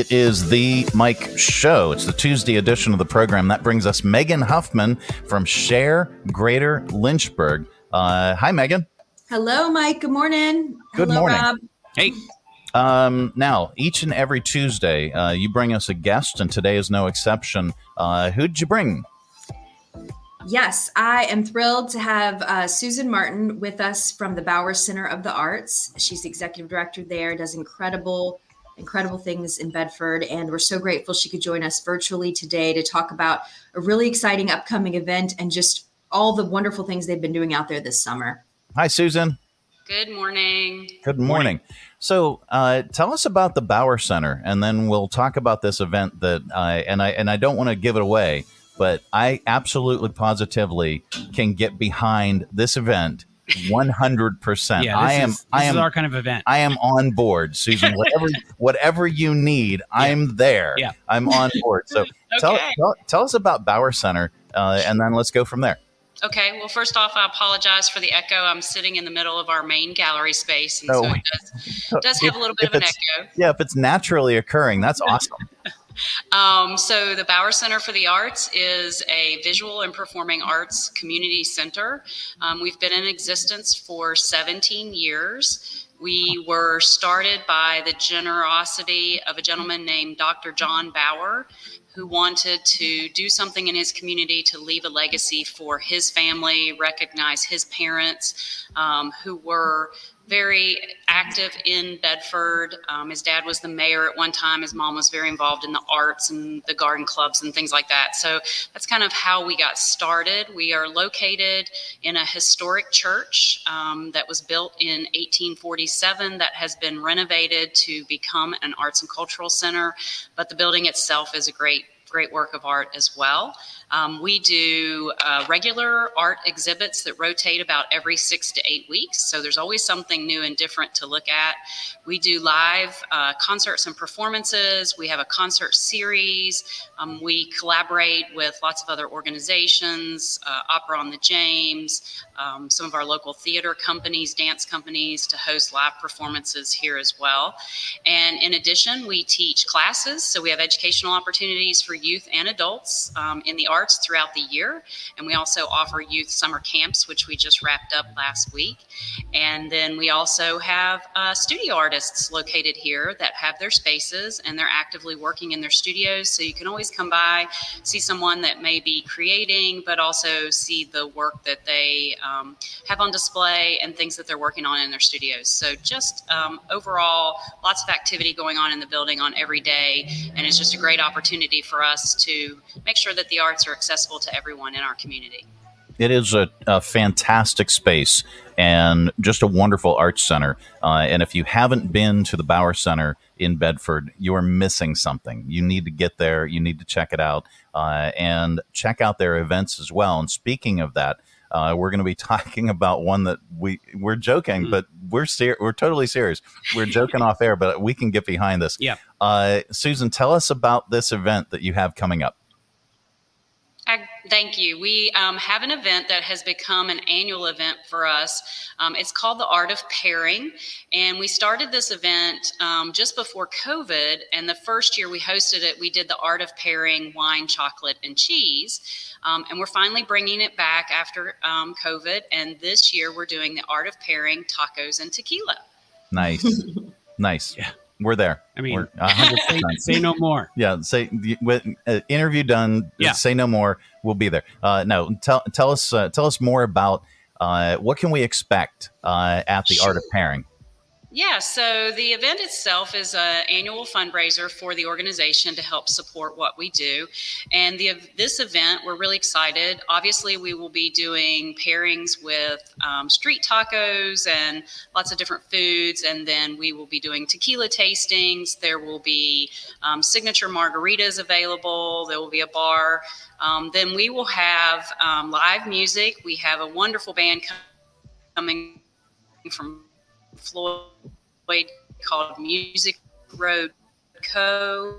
It is the Mike Show. It's the Tuesday edition of the program. That brings us Megan Huffman from Share Greater Lynchburg. Uh, hi, Megan. Hello, Mike. Good morning. Good Hello, morning. Rob. Hey, Um, now, each and every Tuesday, uh, you bring us a guest, and today is no exception. Uh, who'd you bring? Yes, I am thrilled to have uh, Susan Martin with us from the Bower Center of the Arts. She's the executive director there, does incredible, incredible things in Bedford, and we're so grateful she could join us virtually today to talk about a really exciting upcoming event and just all the wonderful things they've been doing out there this summer. Hi, Susan. Good morning. Good morning. So, uh, tell us about the Bower Center, and then we'll talk about this event that I and I and I don't want to give it away, but I absolutely positively can get behind this event one hundred percent. yeah, I am. is, this I is am. our kind of event. I am on board, Susan. Whatever whatever you need, I'm there. Yeah. I'm on board. So tell, Okay. tell tell us about Bower Center, uh, and then let's go from there. Okay, well, first off, I apologize for the echo. I'm sitting in the middle of our main gallery space, and No. so it does, does have a little bit of an echo. Yeah, if it's naturally occurring, that's awesome. Um, so, the Bower Center for the Arts is a visual and performing arts community center. Um, we've been in existence for 17 years. We were started by the generosity of a gentleman named Dr. John Bower, who wanted to do something in his community to leave a legacy for his family, recognize his parents um, who were very active in Bedford. Um, his dad was the mayor at one time. His mom was very involved in the arts and the garden clubs and things like that. So that's kind of how we got started. We are located in a historic church um, that was built in 1847 that has been renovated to become an arts and cultural center. But the building itself is a great great work of art as well. Um, we do uh, regular art exhibits that rotate about every six to eight weeks. So there's always something new and different to look at. We do live uh, concerts and performances. We have a concert series. Um, we collaborate with lots of other organizations, uh, Opera on the James, um, some of our local theater companies, dance companies to host live performances here as well. And in addition, we teach classes. So we have educational opportunities for youth and adults um, in the arts throughout the year. And we also offer youth summer camps, which we just wrapped up last week. And then we also have uh, studio artists located here that have their spaces and they're actively working in their studios. So you can always come by, see someone that may be creating, but also see the work that they um, have on display and things that they're working on in their studios. So just um, overall, lots of activity going on in the building on every day. And it's just a great opportunity for us to make sure that the arts are accessible to everyone in our community. It is a, a fantastic space and just a wonderful arts center. Uh, and if you haven't been to the Bower Center in Bedford, you are missing something. You need to get there. You need to check it out uh, and check out their events as well. And speaking of that, uh, we're going to be talking about one that we we're joking, but we're ser- we're totally serious. We're joking off air, but we can get behind this. Yeah. Uh, Susan, tell us about this event that you have coming up. I, thank you. We um, have an event that has become an annual event for us. Um, it's called the Art of Pairing, and we started this event um, just before COVID. And the first year we hosted it, we did the Art of Pairing wine, chocolate, and cheese. Um, and we're finally bringing it back after um, COVID. And this year we're doing the Art of Pairing tacos and tequila. Nice, nice. Yeah. We're there. I mean, 100%. Say no more. Yeah, say with uh, interview done. Yeah. Say no more. We'll be there. Uh, no, tell tell us uh, tell us more about uh, what can we expect uh, at the Art of Pairing. Yeah, so the event itself is an annual fundraiser for the organization to help support what we do. And the, this event, we're really excited. Obviously, we will be doing pairings with um, street tacos and lots of different foods. And then we will be doing tequila tastings. There will be um, signature margaritas available. There will be a bar. Um, then we will have um, live music. We have a wonderful band coming from Floyd called Music Road Co.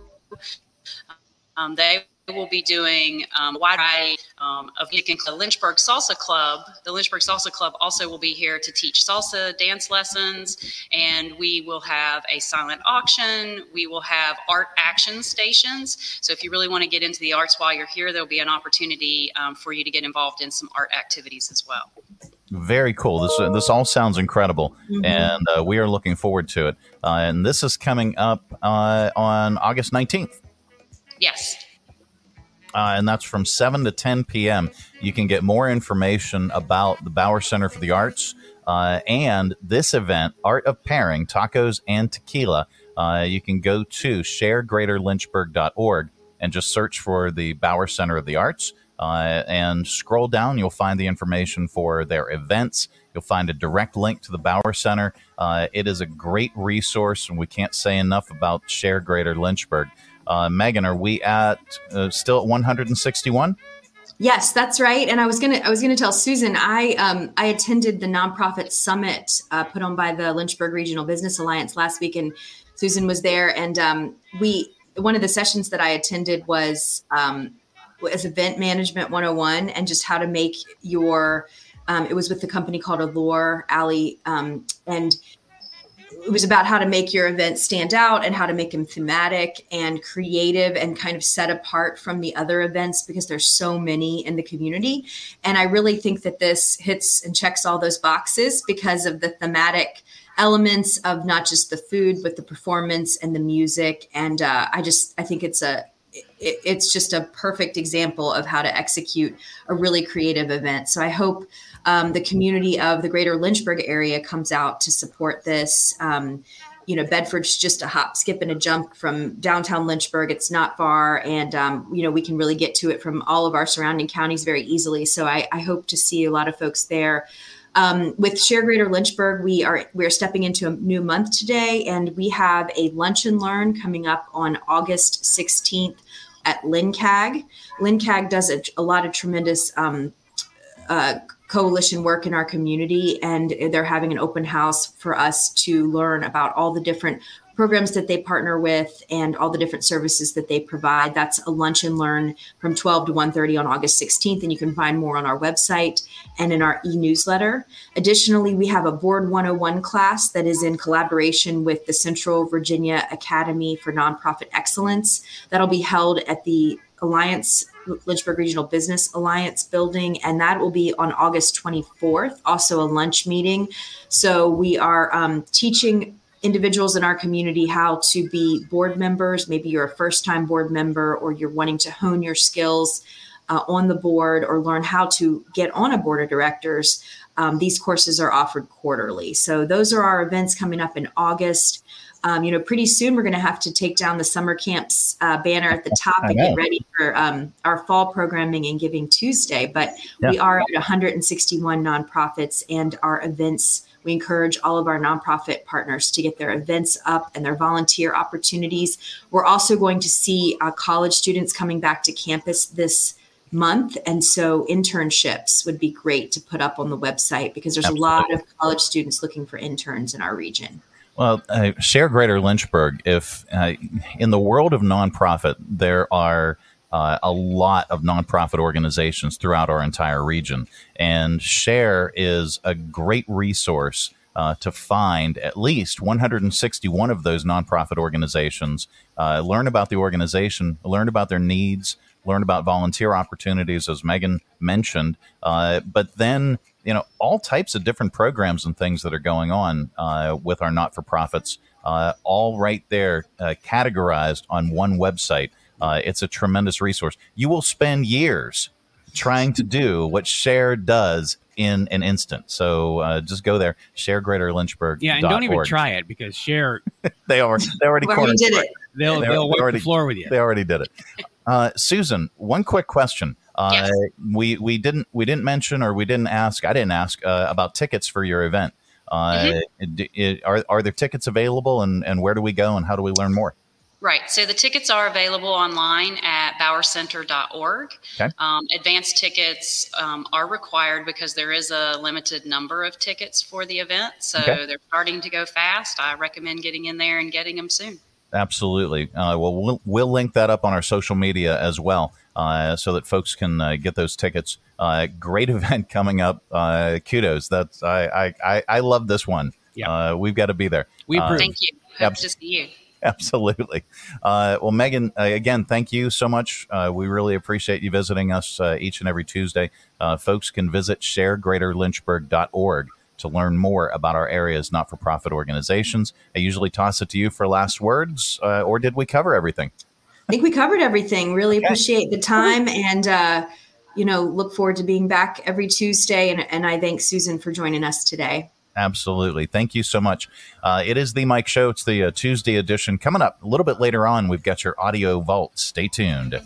Um, they will be doing um, a wide variety um, of the Lynchburg Salsa Club. The Lynchburg Salsa Club also will be here to teach salsa dance lessons, and we will have a silent auction. We will have art action stations. So if you really want to get into the arts while you're here, there'll be an opportunity um, for you to get involved in some art activities as well. Very cool. This uh, this all sounds incredible, mm-hmm. and uh, we are looking forward to it. Uh, and this is coming up uh, on August nineteenth. Yes. Uh, and that's from 7 to 10 p.m. You can get more information about the Bower Center for the Arts uh, and this event, Art of Pairing Tacos and Tequila. you can go to sharegreaterlynchburg.org and just search for the Bower Center of the Arts. Uh, and scroll down, you'll find the information for their events. You'll find a direct link to the Bower Center. Uh, it is a great resource, and we can't say enough about Share Greater Lynchburg. Uh, Megan, are we at uh, still at 161? Yes, that's right. And I was gonna I was gonna tell Susan I um, I attended the nonprofit summit uh, put on by the Lynchburg Regional Business Alliance last week, and Susan was there. And um, we one of the sessions that I attended was um, as event management 101 and just how to make your um, it was with the company called allure ali um, and it was about how to make your event stand out and how to make them thematic and creative and kind of set apart from the other events because there's so many in the community. And i really think that this hits and checks all those boxes because of the thematic elements of not just the food but the performance and the music. And uh, i just i think it's a it, it's just a perfect example of how to execute a really creative event. So I hope um, the community of the greater Lynchburg area comes out to support this. Um, you know, Bedford's just a hop, skip, and a jump from downtown Lynchburg. It's not far, and um, you know we can really get to it from all of our surrounding counties very easily. So I, I hope to see a lot of folks there. Um, with Share Greater Lynchburg, we are we are stepping into a new month today, and we have a lunch and learn coming up on August 16th at LNCAG. LNCAG does a, a lot of tremendous um, uh, coalition work in our community, and they're having an open house for us to learn about all the different programs that they partner with and all the different services that they provide. That's a lunch and learn from 12 to 1:30 on August 16th and you can find more on our website and in our e-newsletter. Additionally, we have a board 101 class that is in collaboration with the Central Virginia Academy for Nonprofit Excellence. That'll be held at the Alliance Lynchburg Regional Business Alliance building, and that will be on August 24th, also a lunch meeting. So we are um, teaching individuals in our community how to be board members. Maybe you're a first time board member or you're wanting to hone your skills uh, on the board or learn how to get on a board of directors. Um, these courses are offered quarterly. So those are our events coming up in August. Um, you know, pretty soon we're going to have to take down the summer camps uh, banner at the top and get ready for um, our fall programming and Giving Tuesday. But yeah. we are at 161 nonprofits, and our events we encourage all of our nonprofit partners to get their events up and their volunteer opportunities. We're also going to see uh, college students coming back to campus this month. And so internships would be great to put up on the website because there's Absolutely. a lot of college students looking for interns in our region. Well, uh, share Greater Lynchburg. If uh, in the world of nonprofit, there are uh, a lot of nonprofit organizations throughout our entire region. And Share is a great resource uh, to find at least 161 of those nonprofit organizations, uh, learn about the organization, learn about their needs, learn about volunteer opportunities, as Megan mentioned, uh, but then you know all types of different programs and things that are going on uh, with our not-for-profits, uh, all right there, categorized on one website. Uh, it's a tremendous resource. You will spend years trying to do what Share does in an instant. So uh, just go there, share Greater Lynchburg. Yeah, and don't even try it because Share they already they already well, did it. They'll they, they'll wipe already, the floor with you. They already did it. Uh, Susan, one quick question. Uh, yes. We we didn't we didn't mention or we didn't ask. I didn't ask uh, about tickets for your event. Uh, mm-hmm. it, it, are are there tickets available, and and where do we go, and how do we learn more? Right. So the tickets are available online at bowercenter.org. Okay. Um, advanced tickets um, are required because there is a limited number of tickets for the event. So okay. they're starting to go fast. I recommend getting in there and getting them soon. Absolutely. Uh, well, well, we'll link that up on our social media as well, uh, so that folks can uh, get those tickets. Uh, great event coming up. Uh, kudos. That's I, I I love this one. Yeah, uh, we've got to be there. We approve. Thank you. Hope to see you. Absolutely. Uh, well, Megan, uh, again, thank you so much. Uh, we really appreciate you visiting us each and every Tuesday. folks can visit sharegreaterlynchburg.org to learn more about our area's not for profit organizations. I usually toss it to you for last words, uh, or did we cover everything? I think we covered everything. Really okay. appreciate the time and, uh, you know, look forward to being back every Tuesday. And, and I thank Susan for joining us today. Absolutely. Thank you so much. Uh, it is the Mike Show. It's the uh, Tuesday edition. Coming up a little bit later on, we've got your audio vault. Stay tuned.